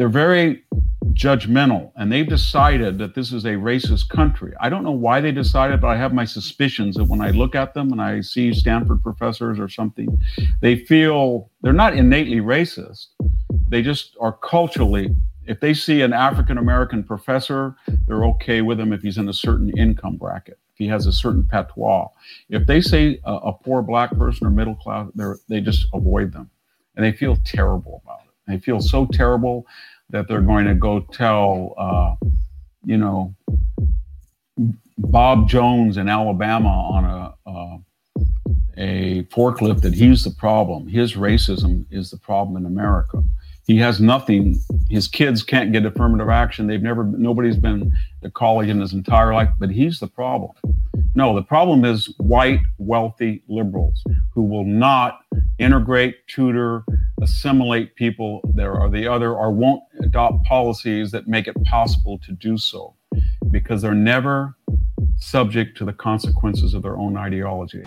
they're very judgmental and they've decided that this is a racist country. I don't know why they decided, but I have my suspicions that when I look at them and I see Stanford professors or something, they feel they're not innately racist. They just are culturally, if they see an African American professor, they're okay with him if he's in a certain income bracket, if he has a certain patois. If they say a, a poor black person or middle class, they just avoid them and they feel terrible about it. They feel so terrible that they're going to go tell, uh, you know, Bob Jones in Alabama on a uh, a forklift that he's the problem. His racism is the problem in America. He has nothing. His kids can't get affirmative action. They've never. Nobody's been to college in his entire life, but he's the problem. No, the problem is white, wealthy liberals who will not integrate, tutor, assimilate people there or the other, or won't adopt policies that make it possible to do so because they're never subject to the consequences of their own ideology.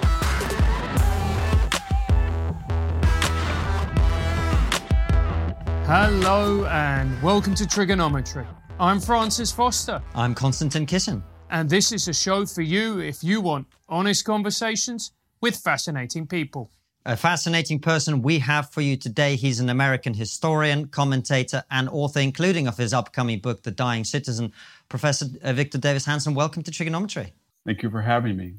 Hello and welcome to Triggernometry. I'm Francis Foster. I'm Konstantin Kisin. And this is a show for you if you want honest conversations with fascinating people. A fascinating person we have for you today. He's an American historian, commentator, and author, including of his upcoming book, The Dying Citizen. Professor uh, Victor Davis Hanson, welcome to Triggernometry. Thank you for having me.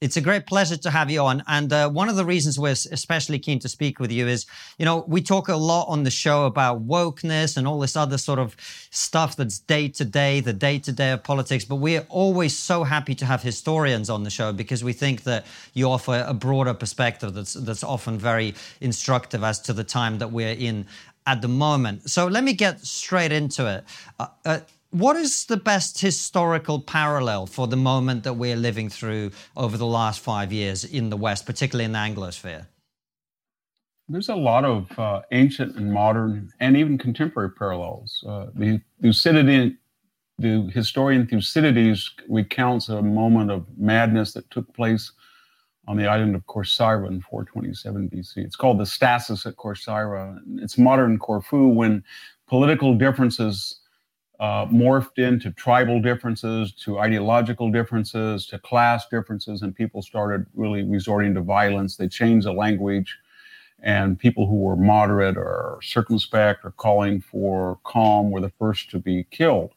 It's a great pleasure to have you on. And uh, one of the reasons we're especially keen to speak with you is, you know, we talk a lot on the show about wokeness and all this other sort of stuff that's day to day, the day to day of politics. But we're always so happy to have historians on the show because we think that you offer a broader perspective that's, that's often very instructive as to the time that we're in at the moment. So let me get straight into it. Uh, uh, what is the best historical parallel for the moment that we're living through over the last five years in the West, particularly in the Anglosphere? There's a lot of uh, ancient and modern and even contemporary parallels. Uh, the Thucydides, the historian Thucydides recounts a moment of madness that took place on the island of Corcyra in 427 BC. It's called the stasis at Corcyra. It's modern Corfu when political differences uh, morphed into tribal differences, to ideological differences, to class differences, and people started really resorting to violence. They changed the language, and people who were moderate or circumspect or calling for calm were the first to be killed.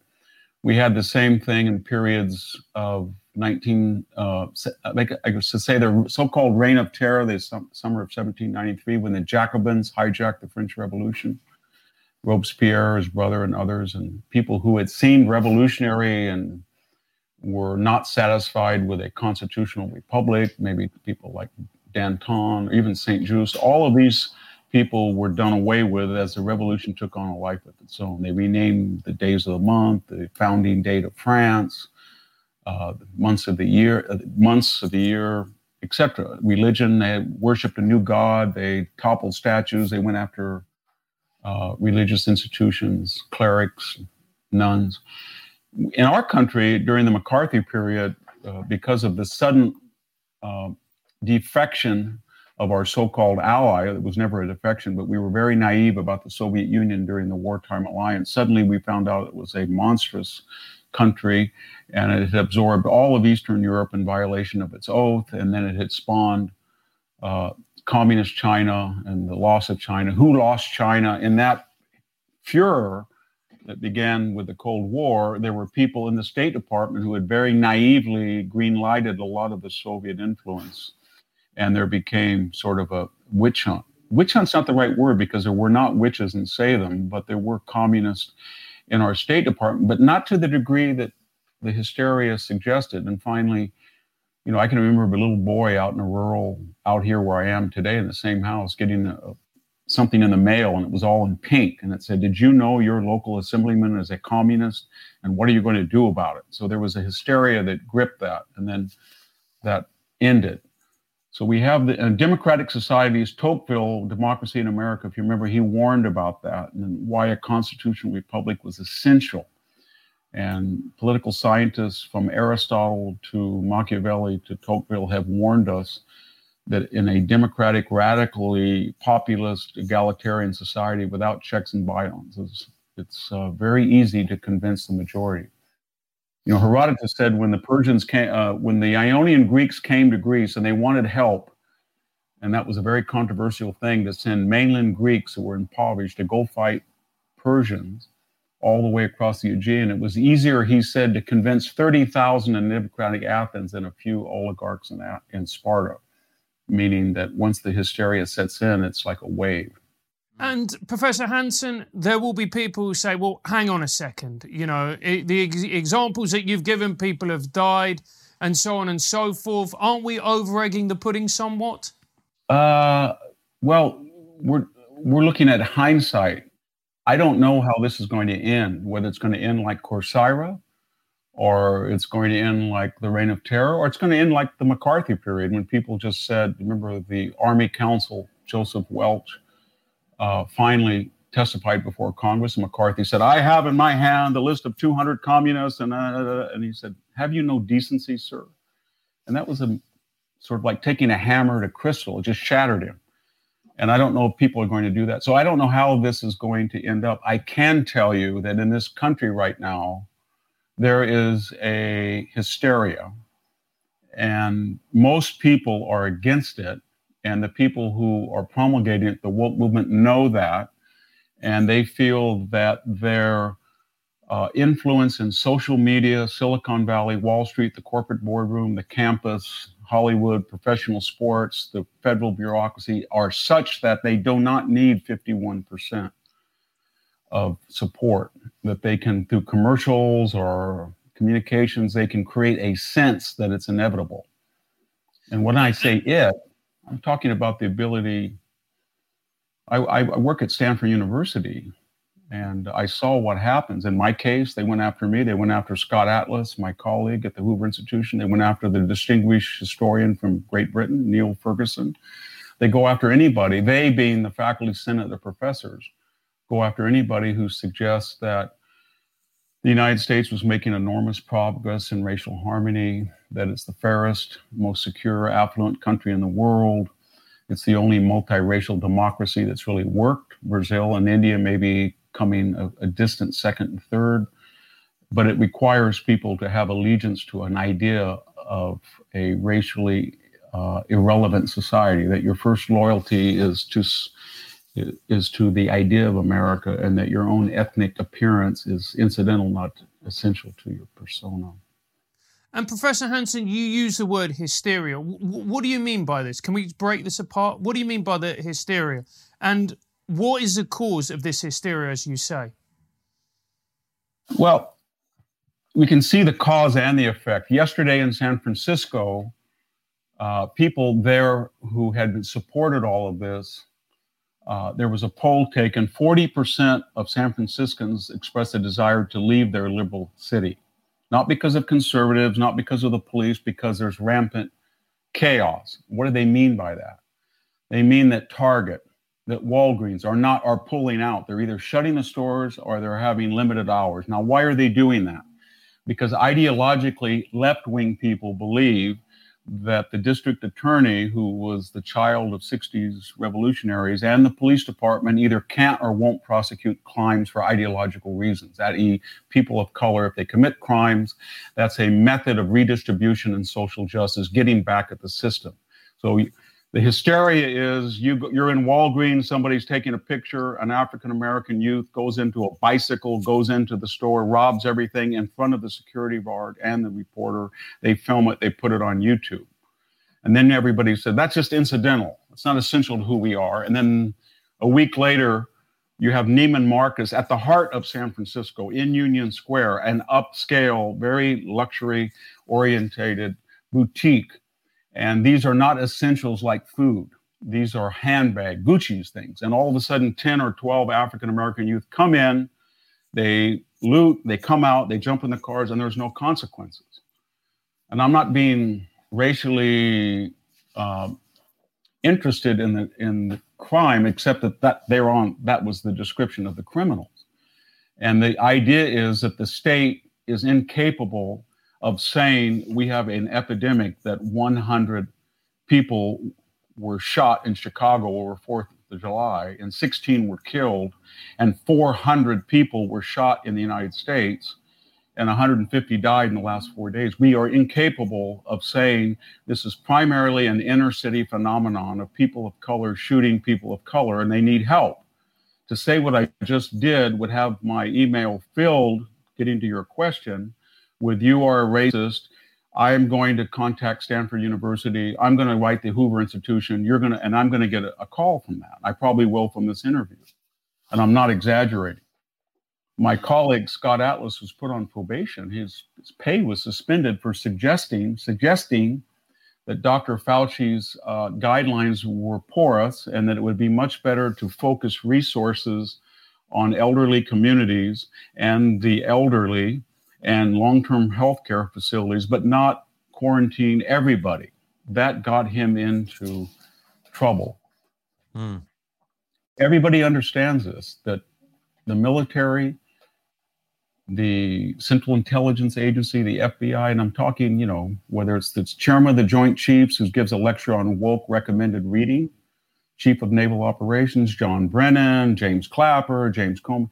We had the same thing in periods of 19, uh, I guess to say the so-called Reign of Terror, the summer of 1793, when the Jacobins hijacked the French Revolution Robespierre, his brother, and others, and people who had seemed revolutionary and were not satisfied with a constitutional republic, maybe people like Danton or even St. Just, all of these people were done away with as the revolution took on a life of its own. They renamed the days of the month, the founding date of France, uh, months of the year, uh, months of the year, etc. Religion, they worshipped a new god, they toppled statues, they went after uh, religious institutions, clerics, nuns. In our country, during the McCarthy period, uh, because of the sudden uh, defection of our so-called ally, it was never a defection, but we were very naive about the Soviet Union during the wartime alliance. Suddenly, we found out it was a monstrous country, and it had absorbed all of Eastern Europe in violation of its oath, and then it had spawned uh, communist China and the loss of China. Who lost China? In that furor that began with the Cold War, there were people in the State Department who had very naively green lighted a lot of the Soviet influence. And there became sort of a witch hunt. Witch hunt's not the right word because there were not witches in Salem, but there were communists in our State Department, but not to the degree that the hysteria suggested. And finally, you know, I can remember a little boy out in a rural, out here where I am today in the same house, getting a, something in the mail and it was all in pink. And it said, Did you know your local assemblyman is a communist? And what are you going to do about it? So there was a hysteria that gripped that and then that ended. So we have the democratic societies, Tocqueville, Democracy in America, if you remember, he warned about that and why a constitutional republic was essential and political scientists from Aristotle to Machiavelli to Tocqueville have warned us that in a democratic, radically populist, egalitarian society without checks and balances, It's uh, very easy to convince the majority. You know, Herodotus said when the Persians came, uh, when the Ionian Greeks came to Greece and they wanted help, and that was a very controversial thing to send mainland Greeks who were impoverished to go fight Persians all the way across the Aegean. It was easier, he said, to convince 30,000 in democratic Athens than a few oligarchs in, in Sparta, meaning that once the hysteria sets in, it's like a wave. And Professor Hanson, there will be people who say, well, hang on a second. You know, the ex- examples that you've given, people have died and so on and so forth. Aren't we over egging the pudding somewhat? Uh, well, we're, we're looking at hindsight. I don't know how this is going to end, whether it's going to end like Corcyra or it's going to end like the Reign of Terror or it's going to end like the McCarthy period when people just said, remember the Army Council, Joseph Welch, uh, finally testified before Congress. And McCarthy said, I have in my hand the list of 200 communists. And, uh, and he said, Have you no decency, sir? And that was a sort of like taking a hammer to crystal. It just shattered him. And I don't know if people are going to do that. So I don't know how this is going to end up. I can tell you that in this country right now, there is a hysteria. And most people are against it and the people who are promulgating it, the woke movement, know that, and they feel that their uh, influence in social media, Silicon Valley, Wall Street, the corporate boardroom, the campus, Hollywood, professional sports, the federal bureaucracy are such that they do not need 51% of support, that they can, through commercials or communications, they can create a sense that it's inevitable. And when I say it, I'm talking about the ability. I, I work at Stanford University, and I saw what happens. In my case, they went after me. They went after Scott Atlas, my colleague at the Hoover Institution. They went after the distinguished historian from Great Britain, Niall Ferguson. They go after anybody, they being the faculty senate, the professors, go after anybody who suggests that the United States was making enormous progress in racial harmony, that it's the fairest, most secure, affluent country in the world. It's the only multiracial democracy that's really worked. Brazil and India may be coming a, a distant second and third, but it requires people to have allegiance to an idea of a racially uh, irrelevant society, that your first loyalty is to is to the idea of America and that your own ethnic appearance is incidental, not essential to your persona. And Professor Hanson, you use the word hysteria. W- what do you mean by this? Can we break this apart? What do you mean by the hysteria? And what is the cause of this hysteria, as you say? Well, we can see the cause and the effect. Yesterday in San Francisco, uh, people there who had been supported all of this uh, there was a poll taken 40% of San Franciscans expressed a desire to leave their liberal city. Not because of conservatives, not because of the police, because there's rampant chaos. What do they mean by that? They mean that Target, that Walgreens are not are pulling out. They're either shutting the stores or they're having limited hours. Now, why are they doing that? Because ideologically, left-wing people believe that the district attorney, who was the child of 60s revolutionaries, and the police department either can't or won't prosecute crimes for ideological reasons. That e, people of color, if they commit crimes, that's a method of redistribution and social justice, getting back at the system. So the hysteria is you, you're in Walgreens, somebody's taking a picture, an African American youth goes into a bicycle, goes into the store, robs everything in front of the security guard and the reporter. They film it, they put it on YouTube. And then everybody said, that's just incidental. It's not essential to who we are. And then a week later, you have Neiman Marcus at the heart of San Francisco in Union Square, an upscale, very luxury orientated boutique and these are not essentials like food. These are handbag, Gucci's things. And all of a sudden, 10 or 12 African American youth come in, they loot, they come out, they jump in the cars, and there's no consequences. And I'm not being racially uh, interested in the in the crime, except that that they're on that was the description of the criminals. And the idea is that the state is incapable of saying we have an epidemic that 100 people were shot in Chicago over 4th of July, and 16 were killed, and 400 people were shot in the United States, and 150 died in the last four days. We are incapable of saying this is primarily an inner city phenomenon of people of color shooting people of color, and they need help. To say what I just did would have my email filled, getting to your question, with you are a racist I am going to contact Stanford University. I'm going to write the Hoover Institution. You're going to, and I'm going to get a, a, call from that. I probably will from this interview. And I'm not exaggerating. My colleague Scott Atlas was put on probation. His, his pay was suspended for suggesting suggesting that Dr. Fauci's uh, guidelines were porous and that it would be much better to focus resources on elderly communities and the elderly and long term health care facilities, but not quarantine everybody. That got him into trouble. Hmm. Everybody understands this that the military, the Central Intelligence Agency, the FBI, and I'm talking, you know, whether it's the chairman of the Joint Chiefs who gives a lecture on woke recommended reading, Chief of Naval Operations, John Brennan, James Clapper, James Comey,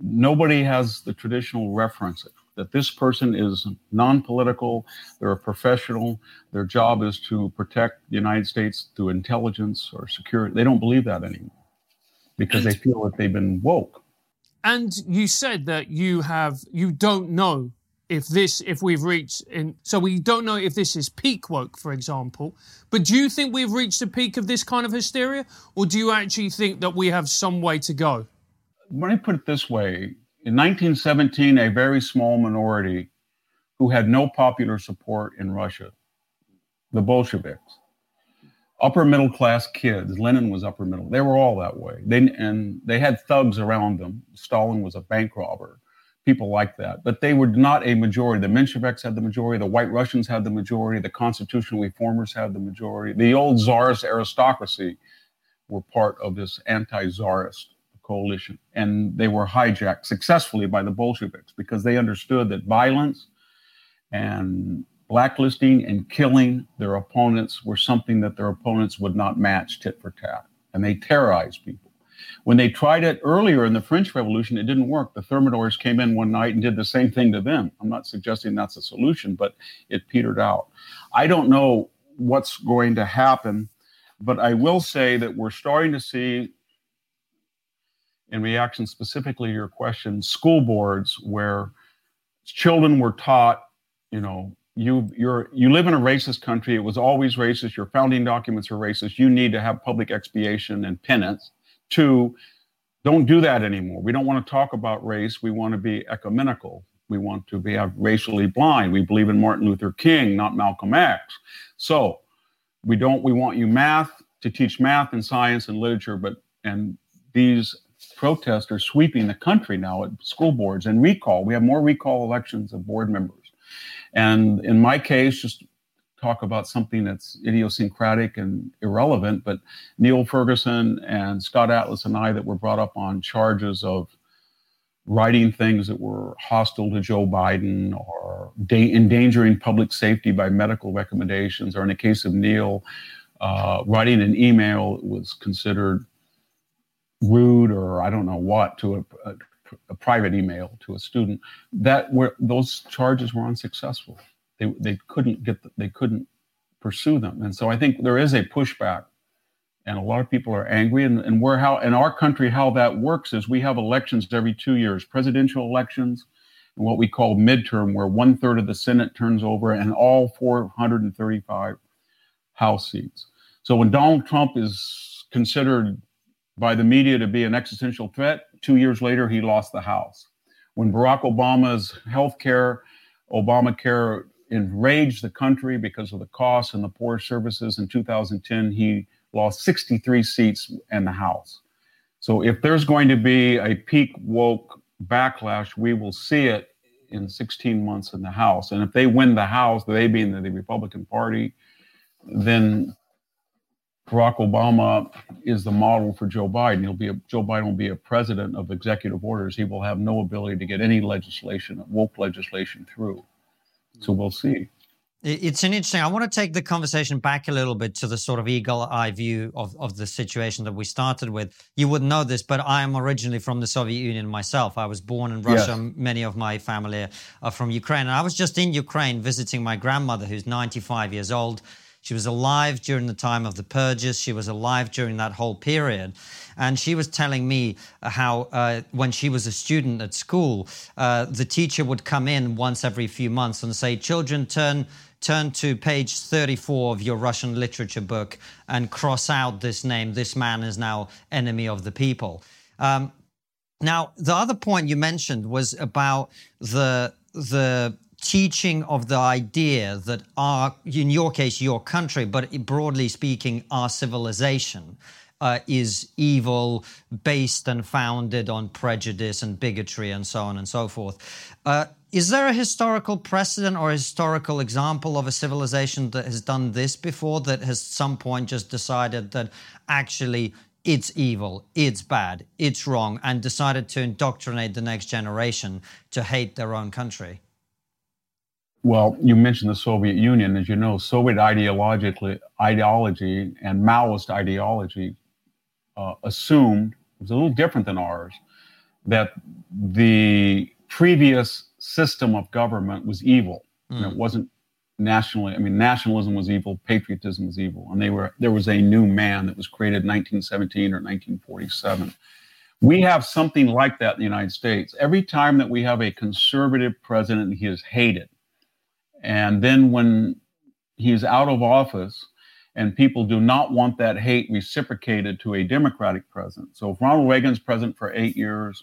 nobody has the traditional reference that this person is non-political, they're a professional, their job is to protect the United States through intelligence or security. They don't believe that anymore because and, they feel that they've been woke. And you said that you have you don't know if this if we've reached in so we don't know if this is peak woke for example but do you think we've reached the peak of this kind of hysteria or do you actually think that we have some way to go let me put it this way in 1917, a very small minority who had no popular support in Russia, the Bolsheviks, upper middle class kids. Lenin was upper middle. They were all that way. They and they had thugs around them. Stalin was a bank robber. People like that, but they were not a majority. The Mensheviks had the majority. The White Russians had the majority. The constitutional reformers had the majority. The old czarist aristocracy were part of this anti-czarist coalition. And they were hijacked successfully by the Bolsheviks because they understood that violence and blacklisting and killing their opponents were something that their opponents would not match tit for tat. And they terrorized people. When they tried it earlier in the French Revolution, it didn't work. The Thermidors came in one night and did the same thing to them. I'm not suggesting that's a solution, but it petered out. I don't know what's going to happen, but I will say that we're starting to see in reaction specifically to your question, school boards where children were taught, you know, you you're you live in a racist country. It was always racist. Your founding documents are racist. You need to have public expiation and penance. Two, don't do that anymore. We don't want to talk about race. We want to be ecumenical. We want to be racially blind. We believe in Martin Luther King, not Malcolm X. So we don't. We want you math to teach math and science and literature, but and these protests are sweeping the country now at school boards and recall. We have more recall elections of board members. And in my case, just talk about something that's idiosyncratic and irrelevant, but Niall Ferguson and Scott Atlas and I that were brought up on charges of writing things that were hostile to Joe Biden or da- endangering public safety by medical recommendations, or in the case of Niall, uh, writing an email that was considered rude or I don't know what to a, a, a private email to a student, that were those charges were unsuccessful. They they couldn't get the, they couldn't pursue them, and so I think there is a pushback, and a lot of people are angry. And, and where how in our country how that works is we have elections every two years, presidential elections, and what we call midterm, where one third of the Senate turns over and all 435 House seats. So when Donald Trump is considered by the media to be an existential threat. Two years later, he lost the House. When Barack Obama's health care, Obamacare enraged the country because of the costs and the poor services in 2010, he lost 63 seats in the House. So if there's going to be a peak woke backlash, we will see it in 16 months in the House. And if they win the House, they being the Republican Party, then Barack Obama is the model for Joe Biden. He'll be a, Joe Biden will be a president of executive orders. He will have no ability to get any legislation, woke legislation through. So we'll see. It's an interesting. I want to take the conversation back a little bit to the sort of eagle eye view of, of the situation that we started with. You wouldn't know this, but I am originally from the Soviet Union myself. I was born in Russia. Yes. Many of my family are from Ukraine. And I was just in Ukraine visiting my grandmother, who's 95 years old. She was alive during the time of the purges. She was alive during that whole period. And she was telling me how, uh, when she was a student at school, uh, the teacher would come in once every few months and say, Children, turn turn to page 34 of your Russian literature book and cross out this name. This man is now enemy of the people. Um, now, the other point you mentioned was about the the teaching of the idea that our, in your case, your country, but broadly speaking, our civilization. Uh, is evil, based and founded on prejudice and bigotry and so on and so forth. Uh, is there a historical precedent or historical example of a civilization that has done this before that has some point just decided that actually it's evil, it's bad, it's wrong, and decided to indoctrinate the next generation to hate their own country? Well, you mentioned the Soviet Union. As you know, Soviet ideologically, ideology and Maoist ideology uh, assumed, it was a little different than ours, that the previous system of government was evil. Mm. It wasn't nationally. I mean, nationalism was evil, patriotism was evil, and they were there was a new man that was created in 1917 or 1947. We have something like that in the United States. Every time that we have a conservative president, he is hated, and then when he's out of office, and people do not want that hate reciprocated to a Democratic president. So if Ronald Reagan's president for eight years,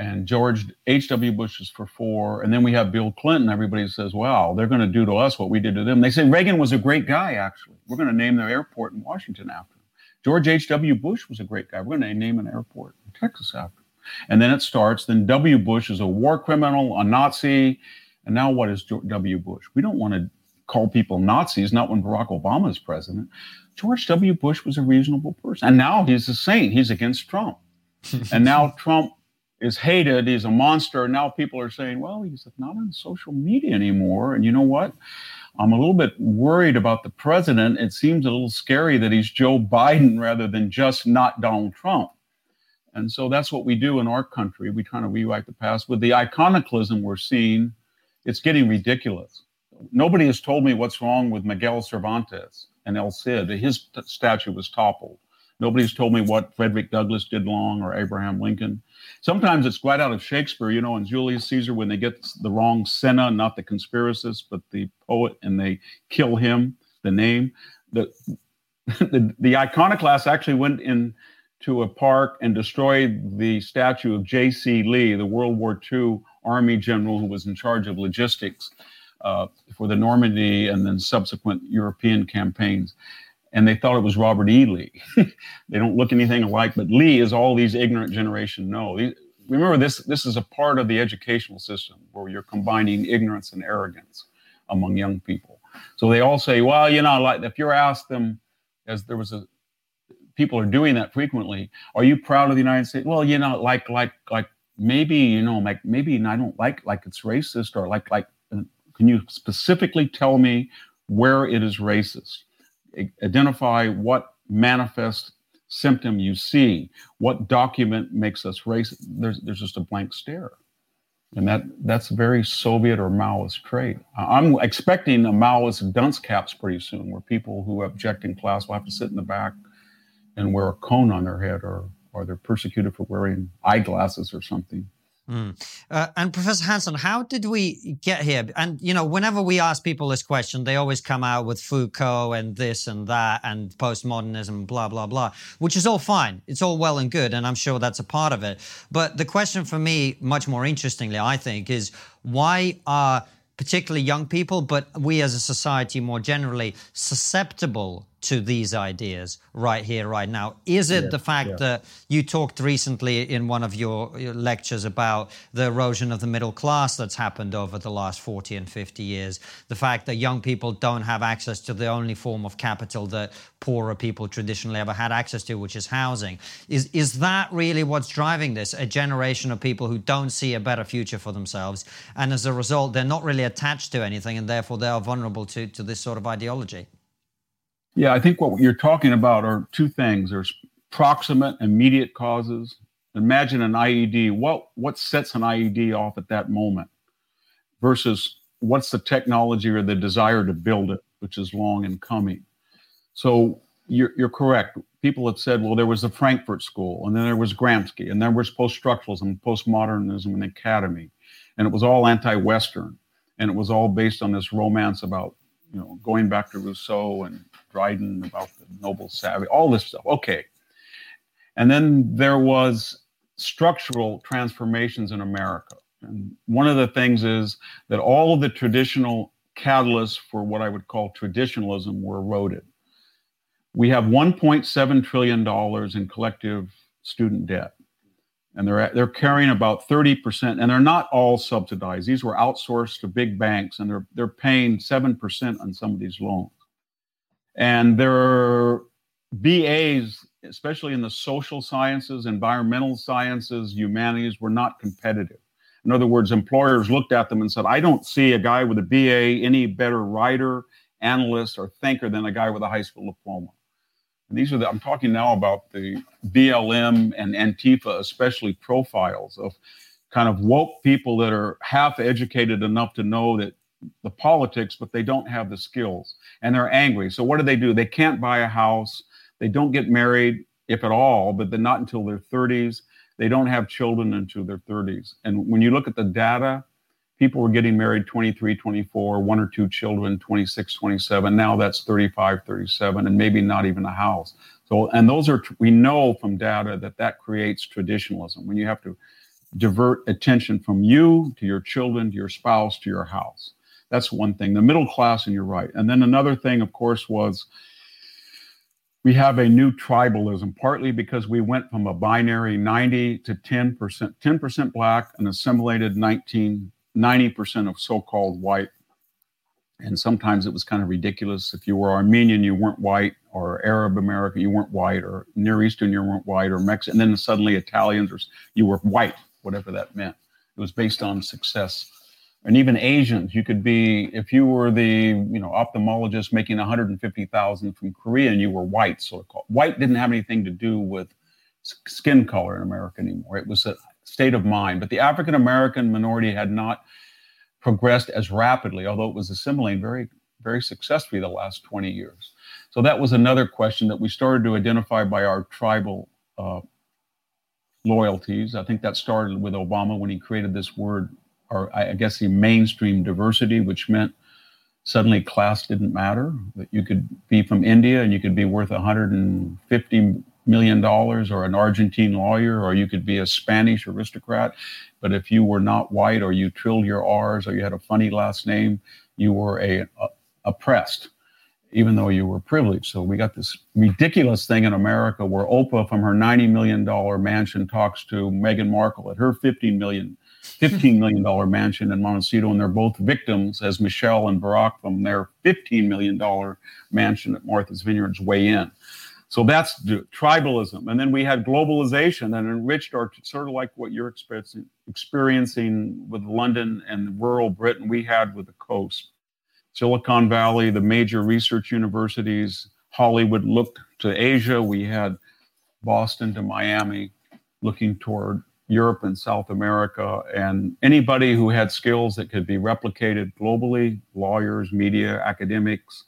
and George H.W. Bush is for four. And then we have Bill Clinton. Everybody says, wow, they're going to do to us what we did to them. They say Reagan was a great guy, actually. We're going to name their airport in Washington after him. George H.W. Bush was a great guy. We're going to name an airport in Texas after him. And then it starts. Then W. Bush is a war criminal, a Nazi. And now what is George W. Bush? We don't want to call people Nazis, not when Barack Obama is president. George W. Bush was a reasonable person. And now he's a saint. He's against Trump. and now Trump is hated. He's a monster. Now people are saying, well, he's not on social media anymore. And you know what? I'm a little bit worried about the president. It seems a little scary that he's Joe Biden rather than just not Donald Trump. And so that's what we do in our country. We try to rewrite the past. With the iconoclasm we're seeing, it's getting ridiculous. Nobody has told me what's wrong with Miguel Cervantes and El Cid. His statue was toppled. Nobody's told me what Frederick Douglass did wrong or Abraham Lincoln. Sometimes it's quite out of Shakespeare, you know, in Julius Caesar when they get the wrong Cinna, not the conspiracist, but the poet, and they kill him, the name. The, the, the iconoclast actually went into a park and destroyed the statue of J.C. Lee, the World War II Army general who was in charge of logistics uh, for the Normandy and then subsequent European campaigns and they thought it was Robert E. Lee. they don't look anything alike, but Lee is all these ignorant generation know. remember, this this is a part of the educational system where you're combining ignorance and arrogance among young people. So they all say, well, you know, like if you're asked them, as there was a people are doing that frequently, are you proud of the United States? Well, you know, like like like maybe you know, like maybe I don't like like it's racist or like like. Uh, can you specifically tell me where it is racist? identify what manifest symptom you see, what document makes us racist. There's, there's just a blank stare. And that, that's very Soviet or Maoist trait. I'm expecting a Maoist dunce caps pretty soon, where people who object in class will have to sit in the back and wear a cone on their head, or, or they're persecuted for wearing eyeglasses or something. Mm. Uh, and Professor Hanson, how did we get here? And you know, whenever we ask people this question, they always come out with Foucault and this and that and postmodernism, blah blah blah, which is all fine. It's all well and good, and I'm sure that's a part of it. But the question for me, much more interestingly, I think, is why are particularly young people, but we as a society more generally, susceptible to these ideas right here, right now? Is it yeah, the fact yeah. that you talked recently in one of your, your, lectures about the erosion of the middle class that's happened over the last 40 and 50 years? The fact that young people don't have access to the only form of capital that poorer people traditionally ever had access to, which is housing. Is, is that really what's driving this? A generation of people who don't see a better future for themselves. And as a result, they're not really attached to anything and therefore they are vulnerable to, to this sort of ideology. Yeah, I think what you're talking about are two things. There's proximate, immediate causes. Imagine an IED. What what sets an IED off at that moment versus what's the technology or the desire to build it, which is long in coming. So you're, you're correct. People have said, well, there was the Frankfurt School, and then there was Gramsci, and there was post-structuralism, postmodernism, and academy, and it was all anti-Western, and it was all based on this romance about, you know, going back to Rousseau and Dryden about the noble savage, all this stuff. Okay. And then there was structural transformations in America. And one of the things is that all of the traditional catalysts for what I would call traditionalism were eroded. We have $1.7 trillion in collective student debt. And they're, they're carrying about 30%, and they're not all subsidized. These were outsourced to big banks, and they're, they're paying 7% on some of these loans. And there are BAs, especially in the social sciences, environmental sciences, humanities, were not competitive. In other words, employers looked at them and said, I don't see a guy with a BA any better writer, analyst, or thinker than a guy with a high school diploma. And these are the, I'm talking now about the BLM and Antifa, especially profiles of kind of woke people that are half educated enough to know that the politics, but they don't have the skills and they're angry. So what do they do? They can't buy a house. They don't get married, if at all, but then not until their 30s. They don't have children until their 30s. And when you look at the data, people were getting married 23, 24, one or two children, 26, 27. Now that's 35, 37, and maybe not even a house. So, and those are, we know from data that that creates traditionalism when you have to divert attention from you to your children, to your spouse, to your house. That's one thing. The middle class, and you're right. And then another thing, of course, was we have a new tribalism, partly because we went from a binary 90 to 10%, 10% black, and assimilated 19, 90% of so called white. And sometimes it was kind of ridiculous. If you were Armenian, you weren't white, or Arab American, you weren't white, or Near Eastern, you weren't white, or Mexican. And then suddenly Italians, or you were white, whatever that meant. It was based on success and even Asians. You could be if you were the you know ophthalmologist making 150,000 from Korea and you were white, so called. White didn't have anything to do with skin color in America anymore. It was a state of mind. But the African American minority had not progressed as rapidly, although it was assimilating very very successfully the last 20 years. So that was another question that we started to identify by our tribal uh, loyalties. I think that started with Obama when he created this word or I guess the mainstream diversity, which meant suddenly class didn't matter. That you could be from India and you could be worth 150 million dollars, or an Argentine lawyer, or you could be a Spanish aristocrat. But if you were not white, or you trilled your R's, or you had a funny last name, you were a, a oppressed even though you were privileged. So we got this ridiculous thing in America where Oprah from her $90 million mansion talks to Meghan Markle at her $15 million $15 million mansion in Montecito, and they're both victims as Michelle and Barack from their $15 million mansion at Martha's Vineyards weigh in. So that's tribalism. And then we had globalization and enriched our, sort of like what you're experiencing with London and rural Britain, we had with the coast. Silicon Valley, the major research universities, Hollywood looked to Asia. We had Boston to Miami looking toward Europe and South America, and anybody who had skills that could be replicated globally lawyers, media, academics,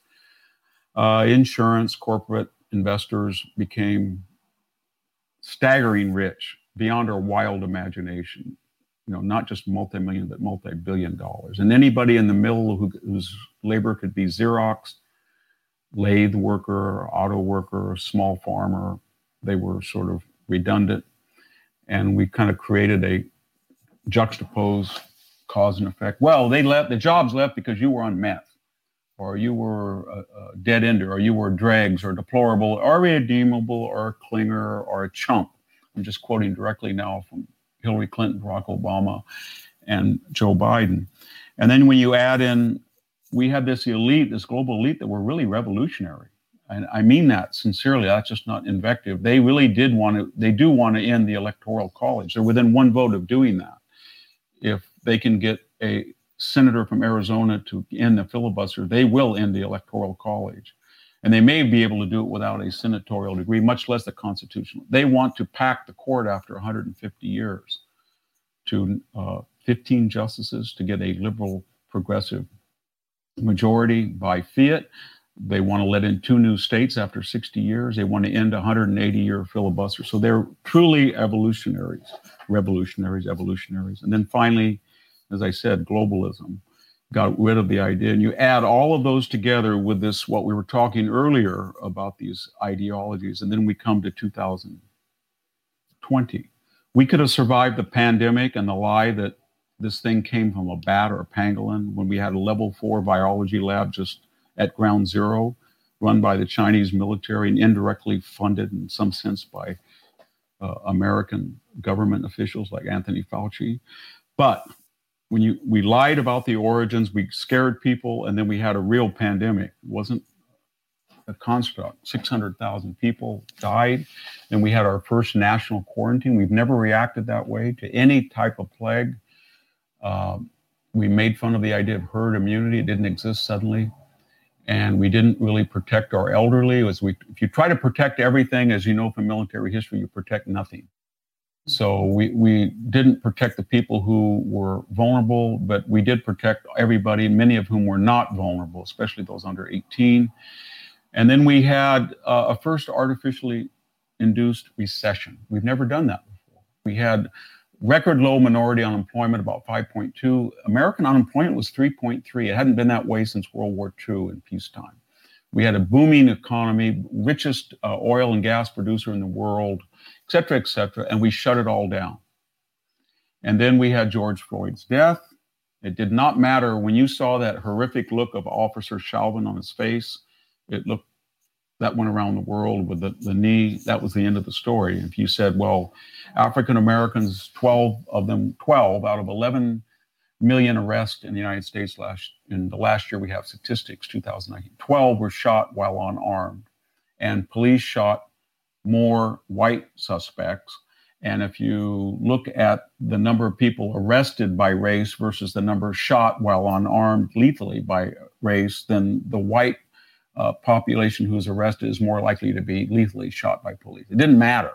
uh, insurance, corporate investors became staggering rich beyond our wild imagination. You know, not just multi-million, but multi-billion dollars. And anybody in the middle who, whose labor could be Xerox, lathe worker, auto worker, small farmer, they were sort of redundant and we kind of created a juxtaposed cause and effect. Well, they left, the jobs left because you were on meth. or you were a, a dead ender, or you were dregs, or deplorable, or irredeemable, or a clinger, or a chump. I'm just quoting directly now from Hillary Clinton, Barack Obama, and Joe Biden. And then when you add in, we had this elite, this global elite that were really revolutionary. And I mean that sincerely. That's just not invective. They really did want to, they do want to end the electoral college. They're within one vote of doing that. If they can get a senator from Arizona to end the filibuster, they will end the electoral college. And they may be able to do it without a senatorial degree, much less the constitutional. They want to pack the court after 150 years to uh, 15 justices to get a liberal progressive majority by fiat. They want to let in two new states after 60 years. They want to end a 180 year filibuster. So they're truly evolutionaries, revolutionaries, evolutionaries. And then finally, as I said, globalism got rid of the idea. And you add all of those together with this, what we were talking earlier about these ideologies, and then we come to 2020. We could have survived the pandemic and the lie that this thing came from a bat or a pangolin when we had a level four biology lab just at ground zero, run by the Chinese military and indirectly funded in some sense by uh, American government officials like Anthony Fauci. But when you we lied about the origins, we scared people, and then we had a real pandemic. It wasn't a construct. 600,000 people died. and we had our first national quarantine. We've never reacted that way to any type of plague. Um, we made fun of the idea of herd immunity. It didn't exist suddenly. And we didn't really protect our elderly. As we, if you try to protect everything, as you know from military history, you protect nothing. So we, we didn't protect the people who were vulnerable, but we did protect everybody, many of whom were not vulnerable, especially those under 18. And then we had uh, a first artificially induced recession. We've never done that before. We had record low minority unemployment, about 5.2. American unemployment was 3.3. It hadn't been that way since World War II in peacetime. We had a booming economy, richest uh, oil and gas producer in the world, et cetera, et cetera, and we shut it all down. And then we had George Floyd's death. It did not matter when you saw that horrific look of Officer Chauvin on his face. It looked that went around the world with the, the knee. That was the end of the story. If you said, well, African Americans, 12 of them, 12 out of 11 million arrests in the United States last in the last year we have statistics 2019 12 were shot while unarmed and police shot more white suspects and if you look at the number of people arrested by race versus the number shot while unarmed lethally by race then the white uh, population who's arrested is more likely to be lethally shot by police it didn't matter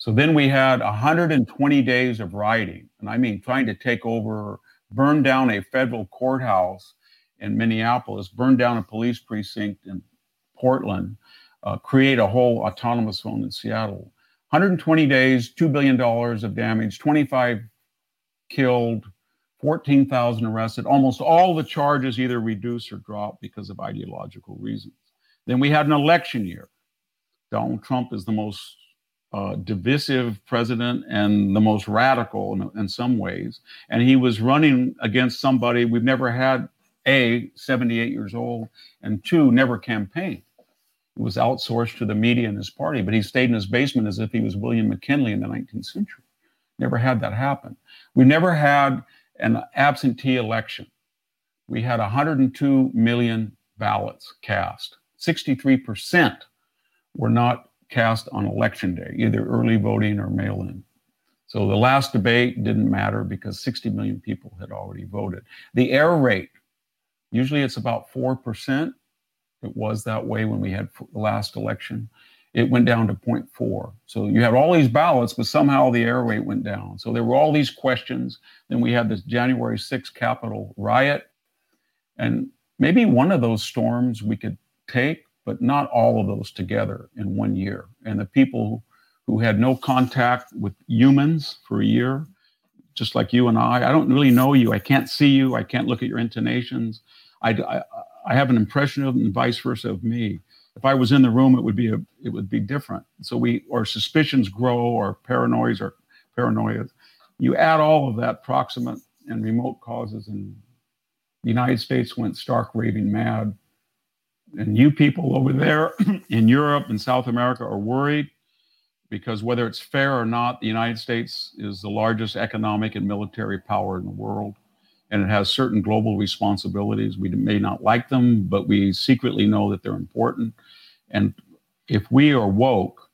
so then we had 120 days of rioting, and I mean trying to take over, burn down a federal courthouse in Minneapolis, burn down a police precinct in Portland, uh, create a whole autonomous zone in Seattle. 120 days, $2 billion of damage, 25 killed, 14,000 arrested. Almost all the charges either reduced or dropped because of ideological reasons. Then we had an election year. Donald Trump is the most uh, divisive president and the most radical in, in, some ways. And he was running against somebody we've never had, A, 78 years old, and two, never campaigned. He was outsourced to the media and his party, but he stayed in his basement as if he was William McKinley in the 19th century. Never had that happen. We never had an absentee election. We had 102 million ballots cast. 63% were not cast on election day, either early voting or mail in. So the last debate didn't matter because 60 million people had already voted. The error rate, usually it's about 4%. It was that way when we had the last election. It went down to 0.4. So you had all these ballots, but somehow the error rate went down. So there were all these questions. Then we had this January 6th Capitol riot. And maybe one of those storms we could take but not all of those together in one year. And the people who had no contact with humans for a year, just like you and I, I don't really know you. I can't see you. I can't look at your intonations. I, I, I have an impression of them, and vice versa of me. If I was in the room, it would be a, it would be different. So we, our suspicions grow, or paranoias or paranoia. You add all of that proximate and remote causes, and the United States went stark raving mad. And you people over there in Europe and South America are worried because whether it's fair or not, the United States is the largest economic and military power in the world. And it has certain global responsibilities. We may not like them, but we secretly know that they're important. And if we are woke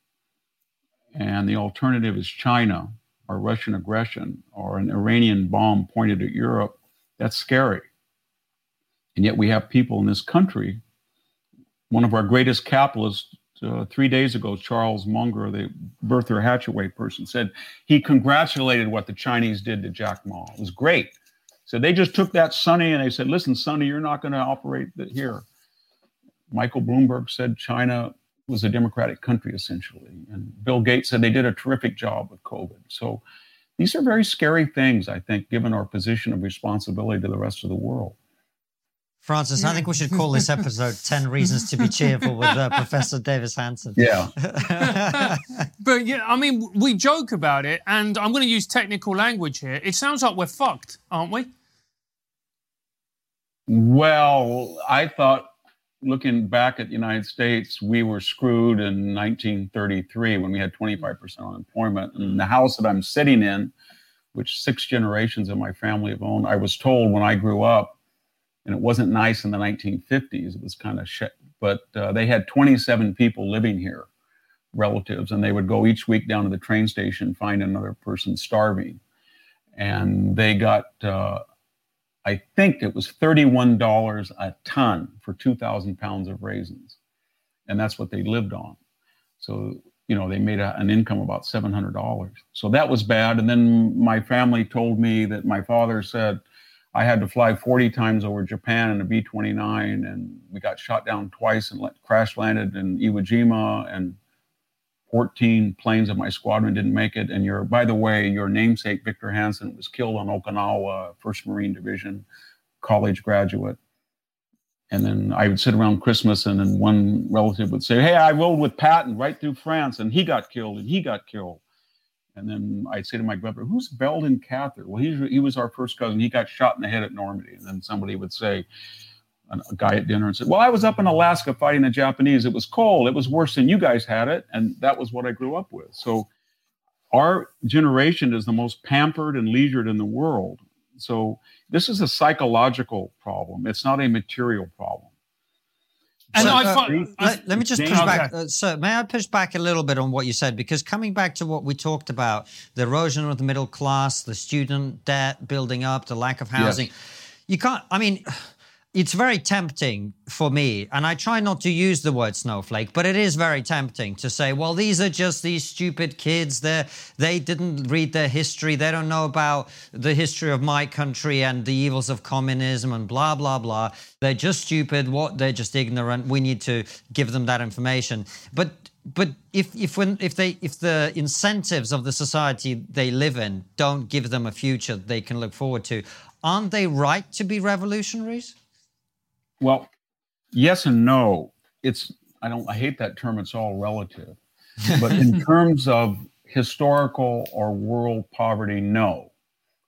and the alternative is China or Russian aggression or an Iranian bomb pointed at Europe, that's scary. And yet we have people in this country. One of our greatest capitalists uh, three days ago, Charles Munger, the Berkshire Hathaway person, said he congratulated what the Chinese did to Jack Ma. It was great. So they just took that Sonny and they said, listen, Sonny, you're not going to operate here. Michael Bloomberg said China was a democratic country, essentially. And Bill Gates said they did a terrific job with COVID. So these are very scary things, I think, given our position of responsibility to the rest of the world. Francis, I think we should call this episode 10 Reasons to Be Cheerful with uh, Professor Davis Hanson. Yeah. but yeah, I mean, we joke about it, and I'm going to use technical language here. It sounds like we're fucked, aren't we? Well, I thought looking back at the United States, we were screwed in 1933 when we had 25% unemployment. And the house that I'm sitting in, which six generations of my family have owned, I was told when I grew up, and it wasn't nice in the 1950s, it was kind of shit, but uh, they had 27 people living here, relatives, and they would go each week down to the train station, find another person starving. And they got, uh, I think it was $31 a ton for 2,000 pounds of raisins. And that's what they lived on. So, you know, they made a, an income about $700. So that was bad. And then my family told me that my father said I had to fly 40 times over Japan in a B 29, and we got shot down twice and let, crash landed in Iwo Jima, and 14 planes of my squadron didn't make it. And your, by the way, your namesake, Victor Hanson, was killed on Okinawa, 1st Marine Division, college graduate. And then I would sit around Christmas, and then one relative would say, Hey, I rode with Patton right through France, and he got killed, and he got killed. And then I'd say to my brother, Who's Belden Cather? Well, he, he was our first cousin. He got shot in the head at Normandy. And then somebody would say, a guy at dinner and said, Well, I was up in Alaska fighting the Japanese. It was cold. It was worse than you guys had it. And that was what I grew up with. So our generation is the most pampered and leisured in the world. So this is a psychological problem, it's not a material problem. And so, I uh, find, let, let, me just push back. Uh, so, may I push back a little bit on what you said? Because coming back to what we talked about the erosion of the middle class, the student debt building up, the lack of housing, yes. you can't, I mean, it's very tempting for me, and I try not to use the word snowflake, but it is very tempting to say, well, these are just these stupid kids. They they didn't read their history. They don't know about the history of my country and the evils of communism and blah blah blah. They're just stupid. What? They're just ignorant. We need to give them that information. But but if if when if they if the incentives of the society they live in don't give them a future they can look forward to, aren't they right to be revolutionaries? Well, yes and no. It's I don't I hate that term. It's all relative. But in terms of historical or world poverty, no.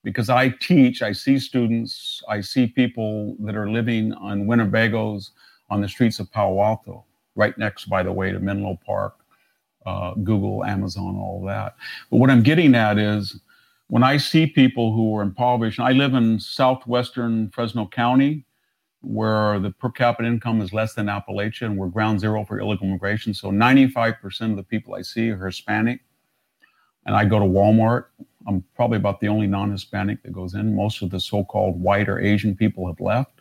Because I teach, I see students, I see people that are living on Winnebagos on the streets of Palo Alto, right next, by the way, to Menlo Park, uh, Google, Amazon, all that. But what I'm getting at is when I see people who are impoverished, I live in southwestern Fresno County, where the per capita income is less than Appalachia and we're ground zero for illegal immigration. So 95% of the people I see are Hispanic. And I go to Walmart. I'm probably about the only non Hispanic that goes in. Most of the so called white or Asian people have left.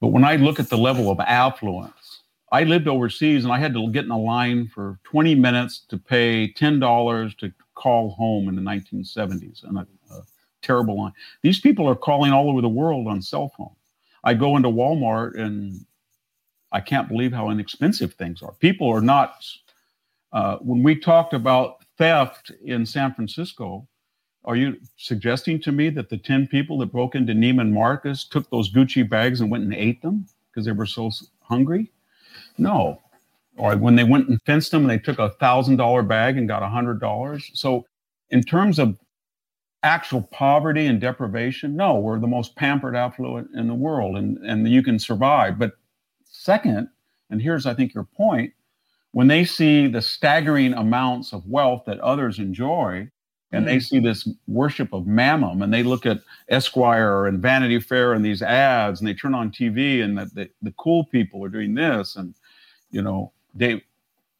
But when I look at the level of affluence, I lived overseas and I had to get in a line for 20 minutes to pay $10 to call home in the 1970s and a, a terrible line. These people are calling all over the world on cell phones. I go into Walmart and I can't believe how inexpensive things are. People are not. Uh, when we talked about theft in San Francisco, are you suggesting to me that the 10 people that broke into Neiman Marcus took those Gucci bags and went and ate them because they were so hungry? No. Or when they went and fenced them and they took a thousand dollar bag and got a hundred dollars. So in terms of actual poverty and deprivation? No, we're the most pampered affluent in the world and, and you can survive. But second, and here's, I think, your point, when they see the staggering amounts of wealth that others enjoy, and they mm. see this worship of mammon, and they look at Esquire and Vanity Fair and these ads, and they turn on TV, and the, the, the cool people are doing this, and you know, Dave,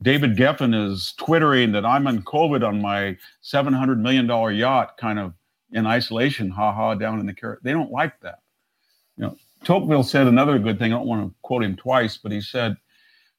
David Geffen is twittering that I'm in COVID on my $700 million yacht, kind of in isolation, ha ha, down in the Caribbean. They don't like that. You know, Tocqueville said another good thing. I don't want to quote him twice, but he said,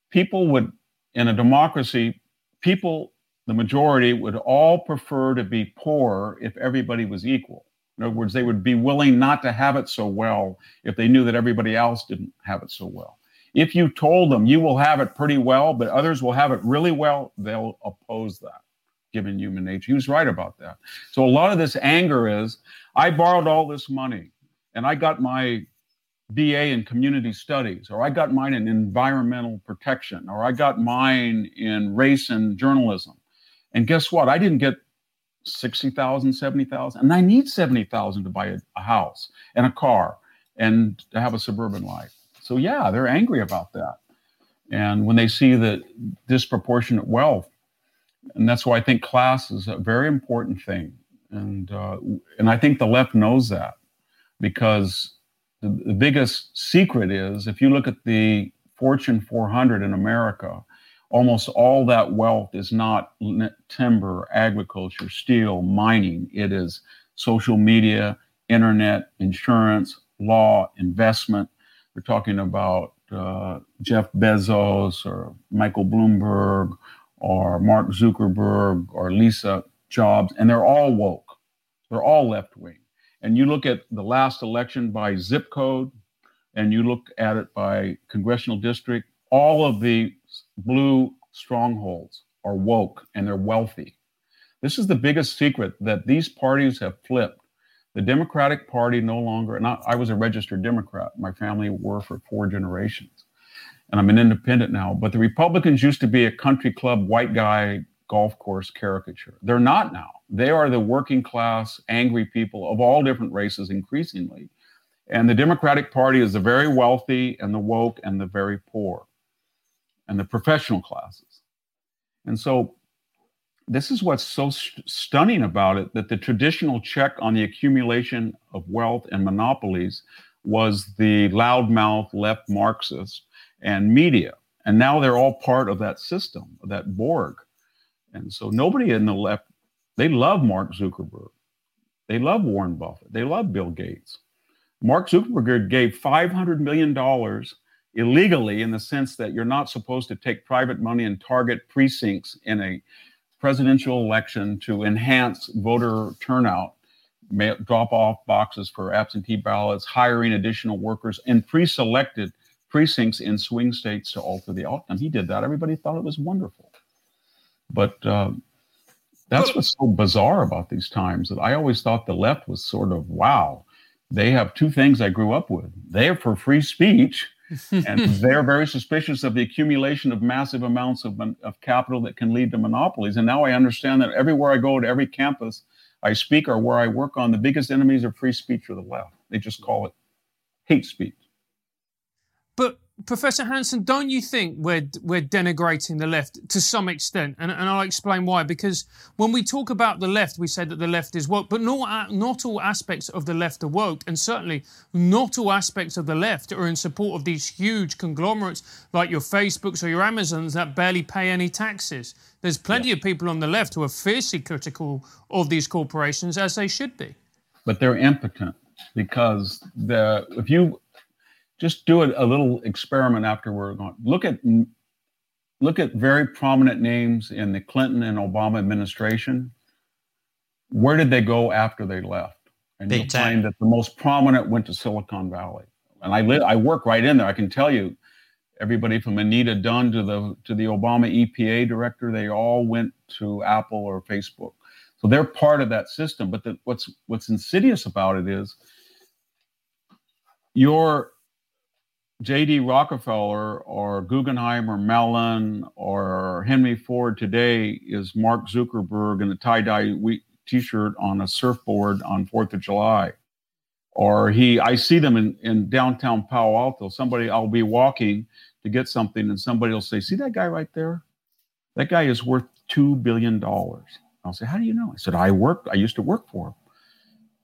people would, in a democracy, people, the majority, would all prefer to be poor if everybody was equal. In other words, they would be willing not to have it so well if they knew that everybody else didn't have it so well. If you told them you will have it pretty well, but others will have it really well, they'll oppose that, given human nature. He was right about that. So a lot of this anger is I borrowed all this money and I got my BA in community studies, or I got mine in environmental protection, or I got mine in race and journalism. And guess what? I didn't get 60,000, 70,000, and I need 70,000 to buy a, a house and a car and to have a suburban life. So yeah, they're angry about that. And when they see the disproportionate wealth, and that's why I think class is a very important thing. And uh, and I think the left knows that because the, the biggest secret is if you look at the Fortune 400 in America, almost all that wealth is not timber, agriculture, steel, mining. It is social media, internet, insurance, law, investment, we're talking about uh, Jeff Bezos or Michael Bloomberg or Mark Zuckerberg or Lisa Jobs, and they're all woke. They're all left wing. And you look at the last election by zip code, and you look at it by congressional district, all of the blue strongholds are woke and they're wealthy. This is the biggest secret that these parties have flipped the Democratic Party no longer, and I, I was a registered Democrat. My family were for four generations. And I'm an independent now. But the Republicans used to be a country club white guy golf course caricature. They're not now. They are the working class, angry people of all different races increasingly. And the Democratic Party is the very wealthy and the woke and the very poor and the professional classes. And so this is what's so st- stunning about it that the traditional check on the accumulation of wealth and monopolies was the loudmouth left Marxist and media. And now they're all part of that system, of that Borg. And so nobody in the left, they love Mark Zuckerberg. They love Warren Buffett. They love Bill Gates. Mark Zuckerberg gave $500 million illegally in the sense that you're not supposed to take private money and target precincts in a presidential election to enhance voter turnout, drop off boxes for absentee ballots, hiring additional workers, and pre selected precincts in swing states to alter the outcome. He did that. Everybody thought it was wonderful. But uh, that's what's so bizarre about these times that I always thought the left was sort of wow. They have two things I grew up with. They're for free speech and they're very suspicious of the accumulation of massive amounts of, of capital that can lead to monopolies. And now I understand that everywhere I go to every campus I speak or where I work on, the biggest enemies of free speech are the left. They just call it hate speech. Professor Hanson, don't you think we're we're denigrating the left to some extent? And, and I'll explain why. Because when we talk about the left, we say that the left is woke, but not not all aspects of the left are woke, and certainly not all aspects of the left are in support of these huge conglomerates like your Facebooks or your Amazons that barely pay any taxes. There's plenty yeah. of people on the left who are fiercely critical of these corporations, as they should be. But they're impotent because the if you just do a, a little experiment after we're gone. Look at look at very prominent names in the Clinton and Obama administration. Where did they go after they left? And Big you'll time. find that the most prominent went to Silicon Valley. And I live, I work right in there. I can tell you, everybody from Anita Dunn to the to the Obama EPA director, they all went to Apple or Facebook. So they're part of that system. But the, what's what's insidious about it is your J.D. Rockefeller or Guggenheim or Mellon or Henry Ford today is Mark Zuckerberg in a tie dye T-shirt on a surfboard on Fourth of July, or he I see them in in downtown Palo Alto. Somebody I'll be walking to get something, and somebody will say, "See that guy right there? That guy is worth two billion dollars." I'll say, "How do you know?" I said, "I worked. I used to work for him."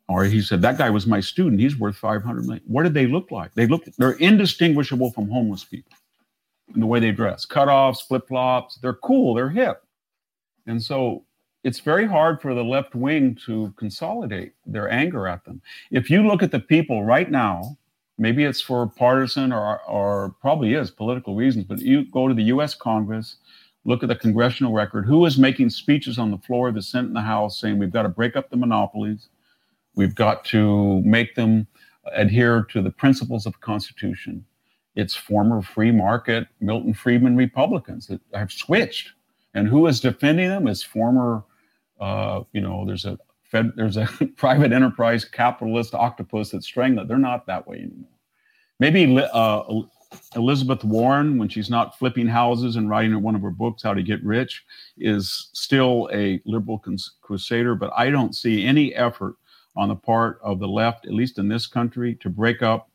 Or he said, "That guy was my student. He's worth five hundred million. What did they look like? They look. They're indistinguishable from homeless people in the way they dress. Cutoffs, flip flops. They're cool. They're hip. And so it's very hard for the left wing to consolidate their anger at them. If you look at the people right now, maybe it's for partisan or, or probably is political reasons, but you go to the US Congress, look at the congressional record, who is making speeches on the floor of the Senate and the House saying we've got to break up the monopolies, we've got to make them adhere to the principles of the Constitution. It's former free market Milton Friedman Republicans that have switched. And who is defending them is former, uh, you know, there's a Fed, there's a private enterprise capitalist octopus that's strangling. They're not that way anymore. Maybe uh, Elizabeth Warren, when she's not flipping houses and writing one of her books, How to Get Rich, is still a liberal crusader. But I don't see any effort on the part of the left, at least in this country, to break up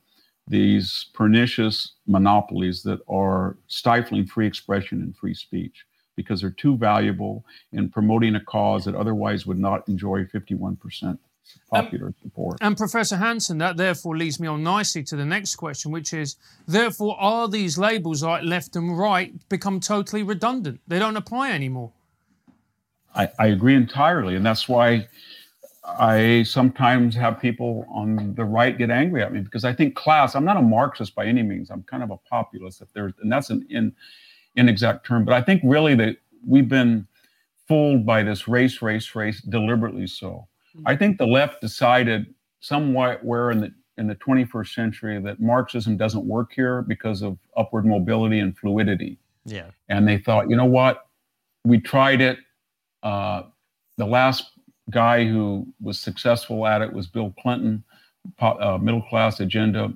these pernicious monopolies that are stifling free expression and free speech because they're too valuable in promoting a cause that otherwise would not enjoy 51% popular um, support. And Professor Hanson, that therefore leads me on nicely to the next question, which is therefore, are these labels like left and right become totally redundant? They don't apply anymore. I, I agree entirely. And that's why I sometimes have people on the right get angry at me because I think class, I'm not a Marxist by any means. I'm kind of a populist if there's, and that's an in, inexact term, but I think really that we've been fooled by this race, race, race, deliberately so. Mm-hmm. I think the left decided somewhat where in the in the 21st century that Marxism doesn't work here because of upward mobility and fluidity. Yeah. And they thought, you know what? We tried it. Uh, the last guy who was successful at it was Bill Clinton, uh, middle class agenda.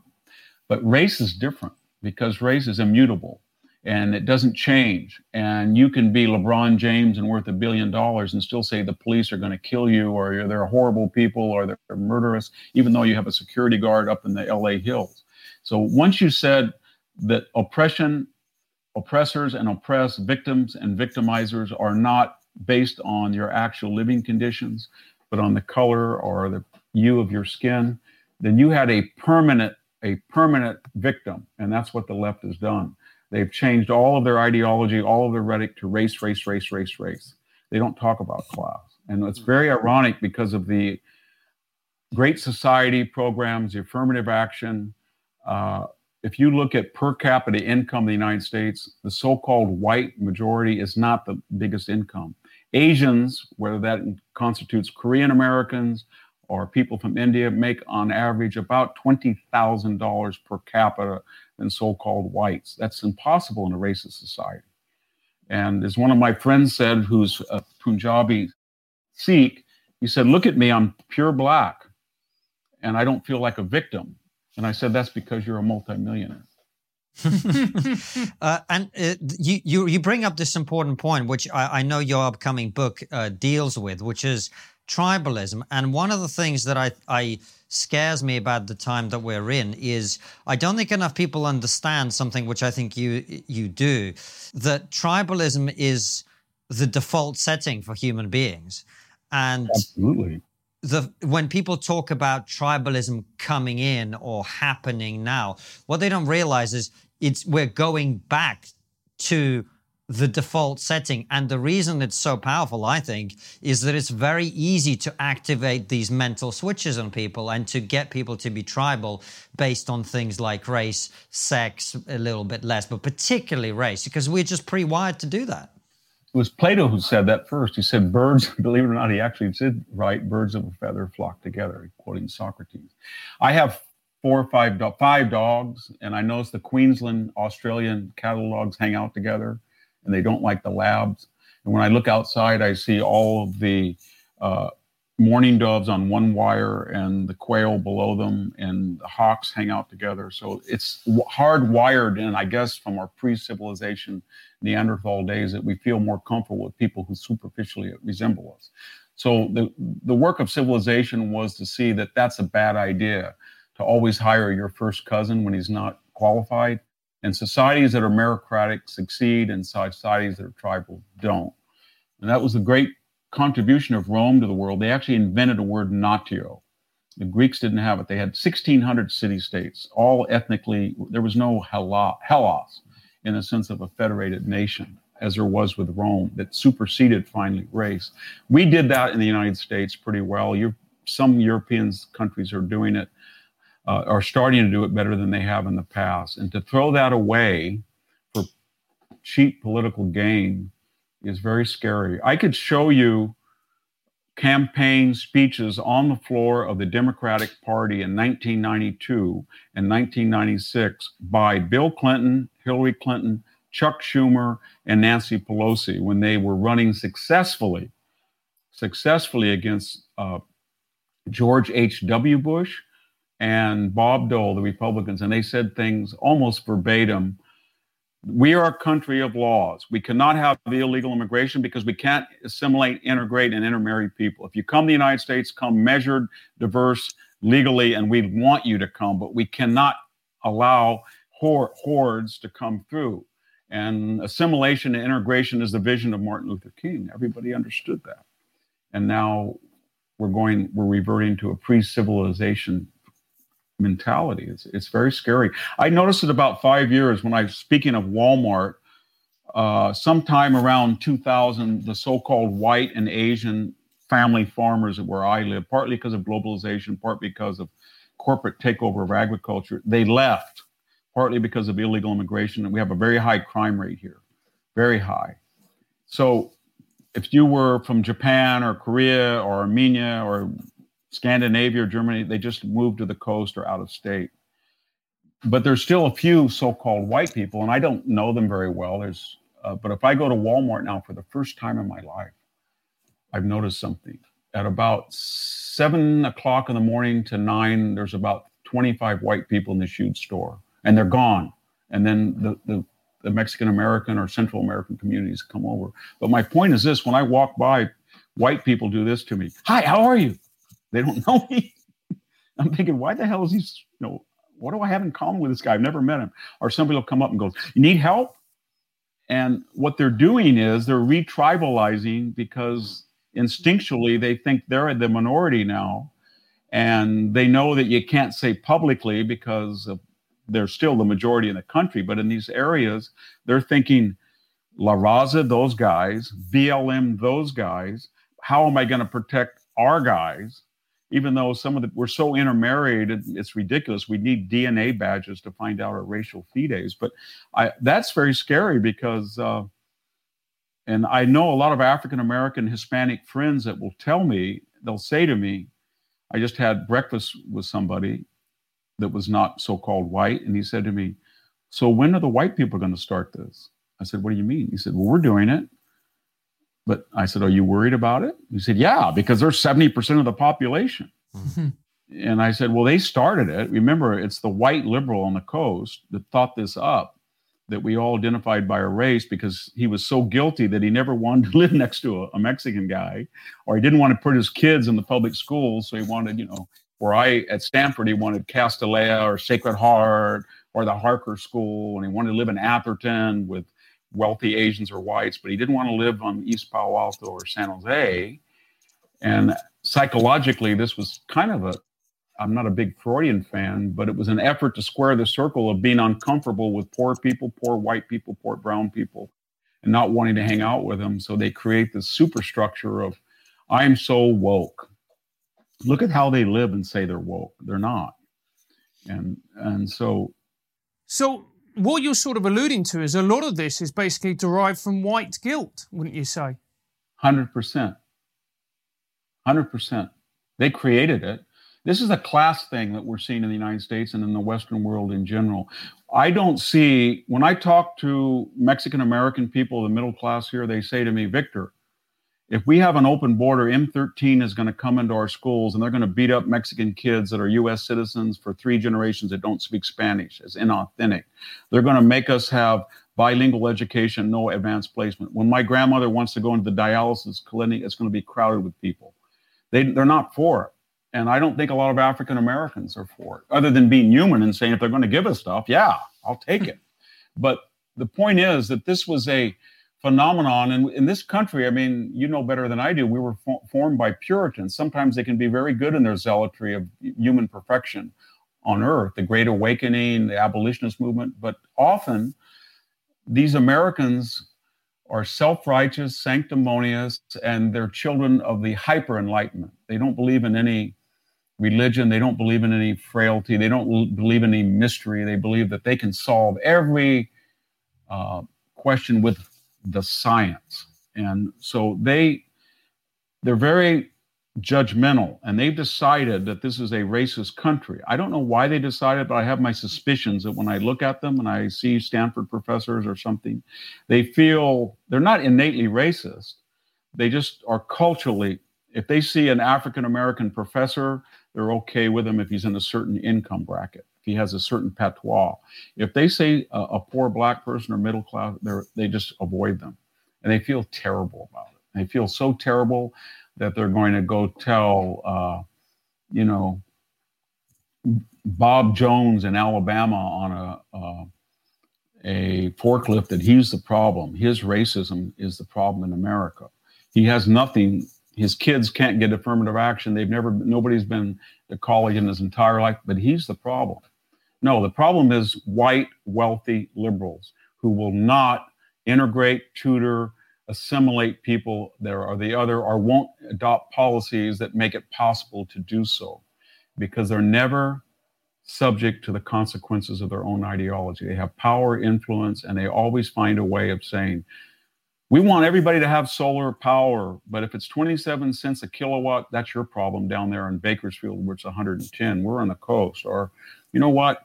But race is different because race is immutable and it doesn't change. And you can be LeBron James and worth a billion dollars and still say the police are going to kill you or they're horrible people or they're murderous, even though you have a security guard up in the LA hills. So once you said that oppression, oppressors and oppressed, victims and victimizers are not based on your actual living conditions, but on the color or the hue of your skin, then you had a permanent a permanent victim, and that's what the left has done. They've changed all of their ideology, all of their rhetoric to race, race, race, race, race. They don't talk about class, and it's very ironic because of the Great Society programs, the affirmative action. Uh, if you look at per capita income in the United States, the so-called white majority is not the biggest income. Asians, whether that constitutes Korean Americans or people from India, make on average about $20,000 per capita than so called whites. That's impossible in a racist society. And as one of my friends said, who's a Punjabi Sikh, he said, Look at me, I'm pure black, and I don't feel like a victim. And I said, That's because you're a multimillionaire. uh, and uh, you, you you bring up this important point, which I, I know your upcoming book uh, deals with, which is tribalism. And one of the things that I, I scares me about the time that we're in is I don't think enough people understand something which I think you you do, that tribalism is the default setting for human beings. And absolutely the when people talk about tribalism coming in or happening now, what they don't realize is it's we're going back to the default setting. And the reason it's so powerful, I think, is that it's very easy to activate these mental switches on people and to get people to be tribal based on things like race, sex, a little bit less, but particularly race, because we're just pre wired to do that. It was Plato who said that first. He said, Birds, believe it or not, he actually did write, birds of a feather flock together, quoting Socrates. I have four or five, do- five dogs, and I notice the Queensland Australian cattle dogs hang out together, and they don't like the labs. And when I look outside, I see all of the uh, mourning doves on one wire and the quail below them, and the hawks hang out together. So it's hardwired in, I guess, from our pre civilization Neanderthal days that we feel more comfortable with people who superficially resemble us. So the, the work of civilization was to see that that's a bad idea to always hire your first cousin when he's not qualified. And societies that are meritocratic succeed, and societies that are tribal don't. And that was the great contribution of Rome to the world. They actually invented a word natio. The Greeks didn't have it. They had 1,600 city states, all ethnically. There was no Hellas in the sense of a federated nation as there was with Rome that superseded finally race. We did that in the United States pretty well. You're, some European countries are doing it, uh, are starting to do it better than they have in the past. And to throw that away for cheap political gain is very scary. I could show you campaign speeches on the floor of the Democratic Party in 1992 and 1996 by Bill Clinton, Hillary Clinton, Chuck Schumer and Nancy Pelosi when they were running successfully, successfully against uh, George H.W. Bush and Bob Dole, the Republicans, and they said things almost verbatim. We are a country of laws. We cannot have the illegal immigration because we can't assimilate, integrate, and intermarry people. If you come to the United States, come measured, diverse, legally, and we want you to come, but we cannot allow hordes to come through. And assimilation and integration is the vision of Martin Luther King. Everybody understood that. And now we're going, we're reverting to a pre civilization mentality. It's, it's very scary. I noticed it about five years when I speaking of Walmart, uh, sometime around 2000, the so called white and Asian family farmers where I live, partly because of globalization, part because of corporate takeover of agriculture, they left partly because of illegal immigration. And we have a very high crime rate here, very high. So if you were from Japan or Korea or Armenia or Scandinavia or Germany, they just moved to the coast or out of state. But there's still a few so-called white people, and I don't know them very well. There's, uh, but if I go to Walmart now for the first time in my life, I've noticed something. At about seven o'clock in the morning to nine, there's about 25 white people in this huge store and they're gone. And then the, the, the Mexican American or Central American communities come over. But my point is this when I walk by, white people do this to me Hi, how are you? They don't know me. I'm thinking, why the hell is he, you know, what do I have in common with this guy? I've never met him. Or somebody will come up and go, You need help? And what they're doing is they're retribalizing because instinctually they think they're the minority now. And they know that you can't say publicly because they're still the majority in the country, but in these areas, they're thinking La Raza, those guys, BLM, those guys. How am I going to protect our guys? Even though some of the we're so intermarried, it's ridiculous. We need DNA badges to find out our racial fides. But I, that's very scary because, uh, and I know a lot of African American Hispanic friends that will tell me, they'll say to me, I just had breakfast with somebody that was not so called white. And he said to me, So when are the white people going to start this? I said, What do you mean? He said, Well, we're doing it. But I said, Are you worried about it? He said, Yeah, because they're 70% of the population. Mm-hmm. And I said, Well, they started it. Remember, it's the white liberal on the coast that thought this up that we all identified by a race because he was so guilty that he never wanted to live next to a, a Mexican guy or he didn't want to put his kids in the public schools. So he wanted, you know, where I at Stanford he wanted Castilleja or Sacred Heart or the Harker School, and he wanted to live in Atherton with wealthy Asians or whites, but he didn't want to live on East Palo Alto or San Jose. And psychologically, this was kind of a I'm not a big Freudian fan, but it was an effort to square the circle of being uncomfortable with poor people, poor white people, poor brown people, and not wanting to hang out with them. So they create this superstructure of I'm so woke look at how they live and say they're woke. They're not. And and so So what you're sort of alluding to is a lot of this is basically derived from white guilt, wouldn't you say? Hundred percent. Hundred percent. They created it. This is a class thing that we're seeing in the United States and in the Western world in general. I don't see, when I talk to Mexican American people, the middle class here, they say to me, Victor, if we have an open border, M13 is going to come into our schools and they're going to beat up Mexican kids that are US citizens for three generations that don't speak Spanish It's inauthentic. They're going to make us have bilingual education, no advanced placement. When my grandmother wants to go into the dialysis clinic, it's going to be crowded with people. They, they're not for it. And I don't think a lot of African Americans are for it, other than being human and saying, if they're going to give us stuff, yeah, I'll take it. But the point is that this was a phenomenon. And in this country, I mean, you know better than I do, we were fo- formed by Puritans. Sometimes they can be very good in their zealotry of human perfection on earth, the Great Awakening, the abolitionist movement. But often, these Americans are self righteous, sanctimonious, and they're children of the hyper enlightenment. They don't believe in any religion. They don't believe in any frailty. They don't believe in any mystery. They believe that they can solve every uh, question with the science. And so they they're very judgmental and they've decided that this is a racist country. I don't know why they decided, but I have my suspicions that when I look at them and I see Stanford professors or something, they feel they're not innately racist. They just are culturally, if they see an African American professor, they're okay with him if he's in a certain income bracket, he has a certain patois. If they say a, a poor black person or middle class, they just avoid them and they feel terrible about it. They feel so terrible that they're going to go tell, uh, you know, Bob Jones in Alabama on a uh, a forklift that he's the problem. His racism is the problem in America. He has nothing. His kids can't get affirmative action. They've never. Nobody's been to college in his entire life, but he's the problem. No, the problem is white, wealthy liberals who will not integrate, tutor, assimilate people there or the other or won't adopt policies that make it possible to do so because they're never subject to the consequences of their own ideology. They have power, influence, and they always find a way of saying, we want everybody to have solar power, but if it's 27 cents a kilowatt, that's your problem down there in Bakersfield, where it's 110. We're on the coast. Or, you know what?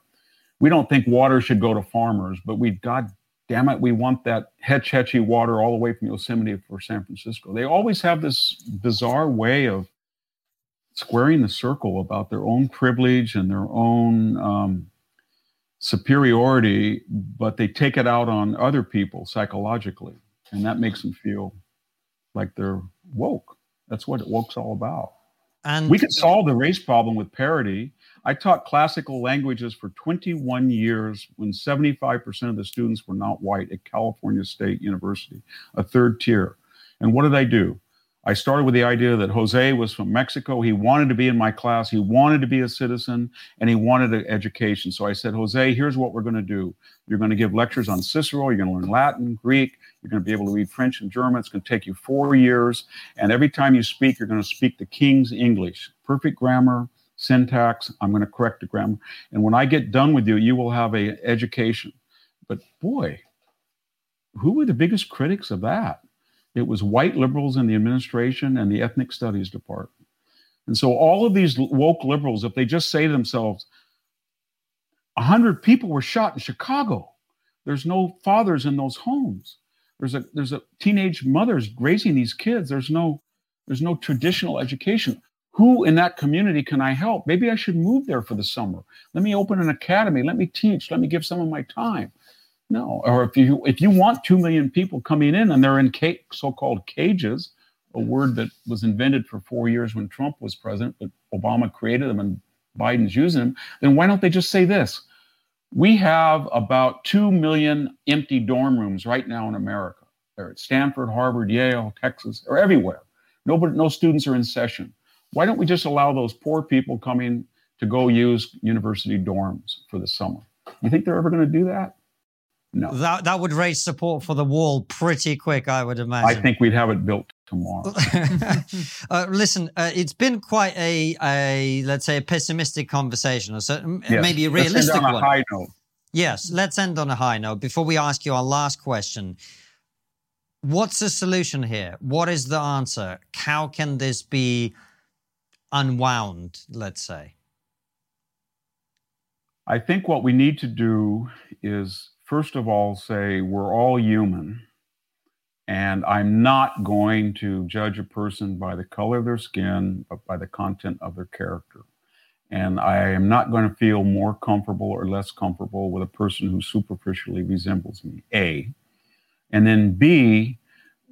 We don't think water should go to farmers, but we, God damn it, we want that Hetch Hetchy water all the way from Yosemite for San Francisco. They always have this bizarre way of squaring the circle about their own privilege and their own um, superiority, but they take it out on other people psychologically. And that makes them feel like they're woke. That's what woke's all about. And we could solve the race problem with parity I taught classical languages for 21 years when 75% of the students were not white at California State University, a third tier. And what did I do? I started with the idea that Jose was from Mexico. He wanted to be in my class. He wanted to be a citizen and he wanted an education. So I said, Jose, here's what we're going to do. You're going to give lectures on Cicero. You're going to learn Latin, Greek. You're going to be able to read French and German. It's going to take you four years. And every time you speak, you're going to speak the King's English. Perfect grammar, syntax. I'm going to correct the grammar. And when I get done with you, you will have a education. But boy, who were the biggest critics of that? It was white liberals in the administration and the ethnic studies department. And so all of these woke liberals, if they just say to themselves, 100 people were shot in Chicago. There's no fathers in those homes. There's a there's a teenage mothers raising these kids. There's no there's no traditional education who in that community can I help? Maybe I should move there for the summer. Let me open an academy. Let me teach. Let me give some of my time. No, or if you if you want two million people coming in and they're in ca- so-called cages, a word that was invented for four years when Trump was president, but Obama created them and Biden's using them, then why don't they just say this? We have about two million empty dorm rooms right now in America. They're at Stanford, Harvard, Yale, Texas, or everywhere. Nobody, no students are in session. Why don't we just allow those poor people coming to go use university dorms for the summer? You think they're ever going to do that? No. That that would raise support for the wall pretty quick, I would imagine. I think we'd have it built tomorrow. uh, listen, uh, it's been quite a, a let's say a pessimistic conversation, or so, yes. maybe a realistic let's end on one. A high note. Yes, let's end on a high note. Before we ask you our last question, what's the solution here? What is the answer? How can this be unwound, let's say? I think what we need to do is, first of all, say we're all human. And I'm not going to judge a person by the color of their skin, but by the content of their character. And I am not going to feel more comfortable or less comfortable with a person who superficially resembles me, A. And then B,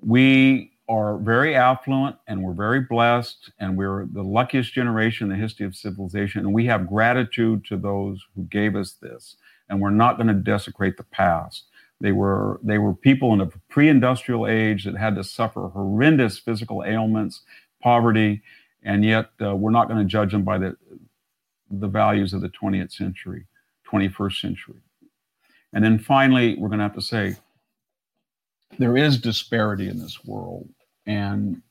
we are very affluent and we're very blessed and we're the luckiest generation in the history of civilization. And we have gratitude to those who gave us this. And we're not going to desecrate the past. They were they were people in a pre-industrial age that had to suffer horrendous physical ailments, poverty, and yet uh, we're not going to judge them by the the values of the 20th century, 21st century. And then finally, we're going to have to say there is disparity in this world, and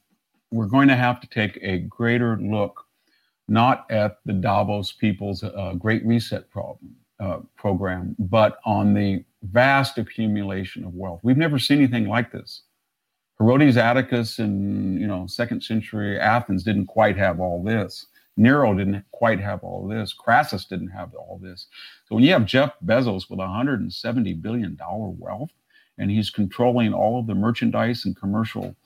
we're going to have to take a greater look not at the Davos people's uh, Great Reset problem, uh, program, but on the vast accumulation of wealth. We've never seen anything like this. Herodes Atticus in you know second century Athens didn't quite have all this. Nero didn't quite have all this. Crassus didn't have all this. So when you have Jeff Bezos with 170 billion dollar wealth, and he's controlling all of the merchandise and commercial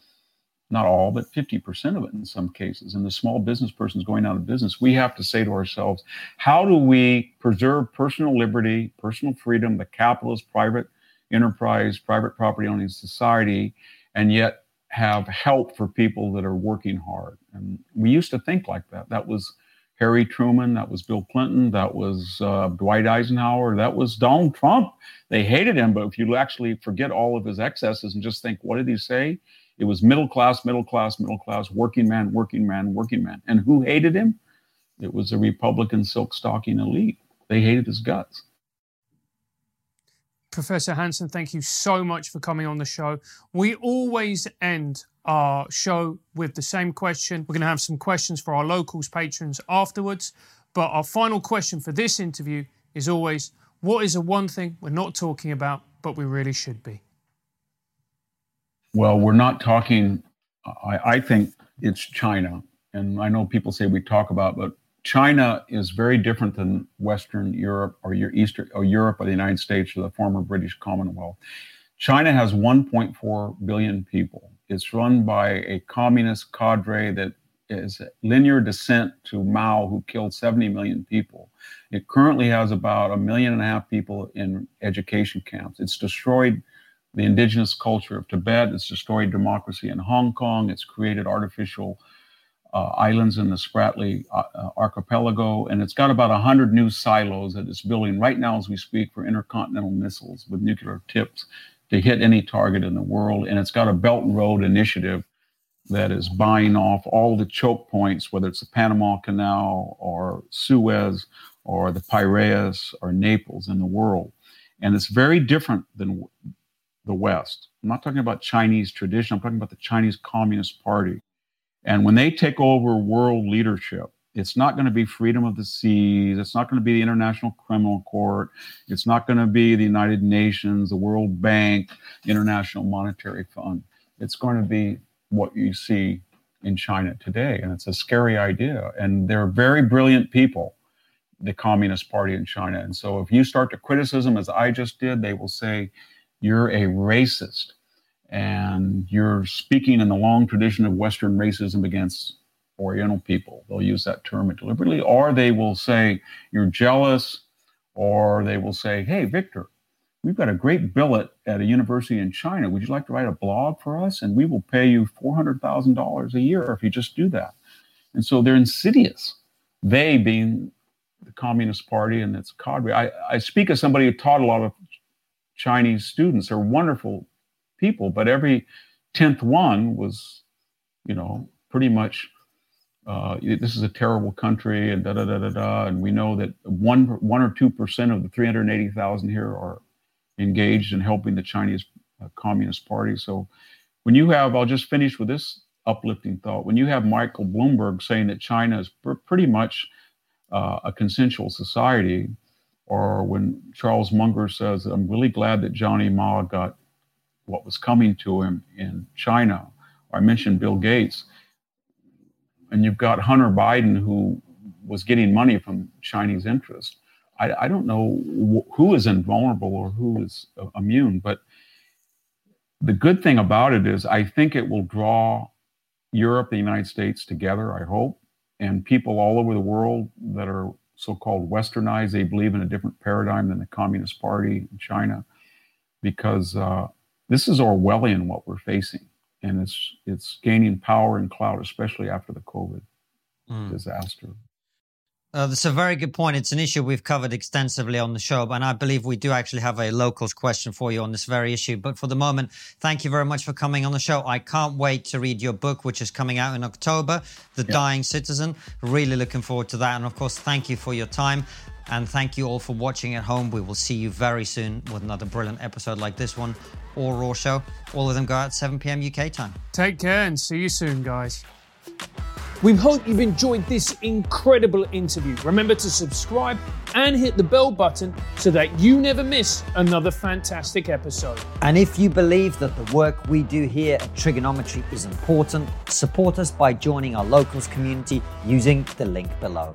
not all, but 50% of it in some cases, and the small business person is going out of business, we have to say to ourselves, how do we preserve personal liberty, personal freedom, the capitalist, private enterprise, private property owning society, and yet have help for people that are working hard? And we used to think like that. That was Harry Truman, that was Bill Clinton, that was uh, Dwight Eisenhower, that was Donald Trump. They hated him, but if you actually forget all of his excesses and just think, what did he say? It was middle class, middle class, middle class, working man, working man, working man. And who hated him? It was the Republican silk stocking elite. They hated his guts. Professor Hanson, thank you so much for coming on the show. We always end our show with the same question. We're going to have some questions for our locals patrons afterwards. But our final question for this interview is always what is the one thing we're not talking about, but we really should be? Well, we're not talking, I, I think it's China. And I know people say we talk about, but China is very different than Western Europe or your Eastern or Europe or the United States or the former British Commonwealth. China has 1.4 billion people. It's run by a communist cadre that is linear descent to Mao, who killed 70 million people. It currently has about a million and a half people in education camps. It's destroyed the indigenous culture of Tibet. It's destroyed democracy in Hong Kong. It's created artificial uh, islands in the Spratly uh, uh archipelago. And it's got about 100 new silos that it's building right now as we speak for intercontinental missiles with nuclear tips to hit any target in the world. And it's got a Belt and Road initiative that is buying off all the choke points, whether it's the Panama Canal or Suez or the Piraeus or Naples in the world. And it's very different than the West. I'm not talking about Chinese tradition, I'm talking about the Chinese Communist Party. And when they take over world leadership, it's not going to be freedom of the seas. It's not going to be the International Criminal Court. It's not going to be the United Nations, the World Bank, International Monetary Fund. It's going to be what you see in China today. And it's a scary idea. And they're very brilliant people, the Communist Party in China. And so if you start to criticism, as I just did, they will say, you're a racist and you're speaking in the long tradition of Western racism against Oriental people. They'll use that term deliberately, or they will say you're jealous, or they will say, hey, Victor, we've got a great billet at a university in China. Would you like to write a blog for us? And we will pay you $400,000 a year if you just do that. And so they're insidious. They being the Communist Party and its cadre. I, I speak as somebody who taught a lot of Chinese students are wonderful people, but every tenth one was, you know, pretty much uh, this is a terrible country and da da da da da. And we know that one one or two percent of the 380,000 here are engaged in helping the Chinese uh, Communist Party. So when you have, I'll just finish with this uplifting thought. When you have Michael Bloomberg saying that China is pr- pretty much uh, a consensual society, or when Charles Munger says, I'm really glad that Johnny Ma got what was coming to him in China. I mentioned Bill Gates. And you've got Hunter Biden, who was getting money from Chinese interests. I, I don't know who is invulnerable or who is uh, immune, but the good thing about it is I think it will draw Europe, the United States together, I hope. and people all over the world that are so-called westernized, they believe in a different paradigm than the Communist Party in China, because uh, this is Orwellian what we're facing, and it's it's gaining power and clout, especially after the COVID mm. disaster. Uh, that's a very good point. It's an issue we've covered extensively on the show, and I believe we do actually have a locals question for you on this very issue. But for the moment, thank you very much for coming on the show. I can't wait to read your book, which is coming out in October, The yeah. Dying Citizen. Really looking forward to that. And of course, thank you for your time. And thank you all for watching at home. We will see you very soon with another brilliant episode like this one or Raw Show. All of them go out 7 p.m. UK time. Take care and see you soon, guys. We hope you've enjoyed this incredible interview. Remember to subscribe and hit the bell button so that you never miss another fantastic episode. And if you believe that the work we do here at Triggernometry is important, support us by joining our locals community using the link below.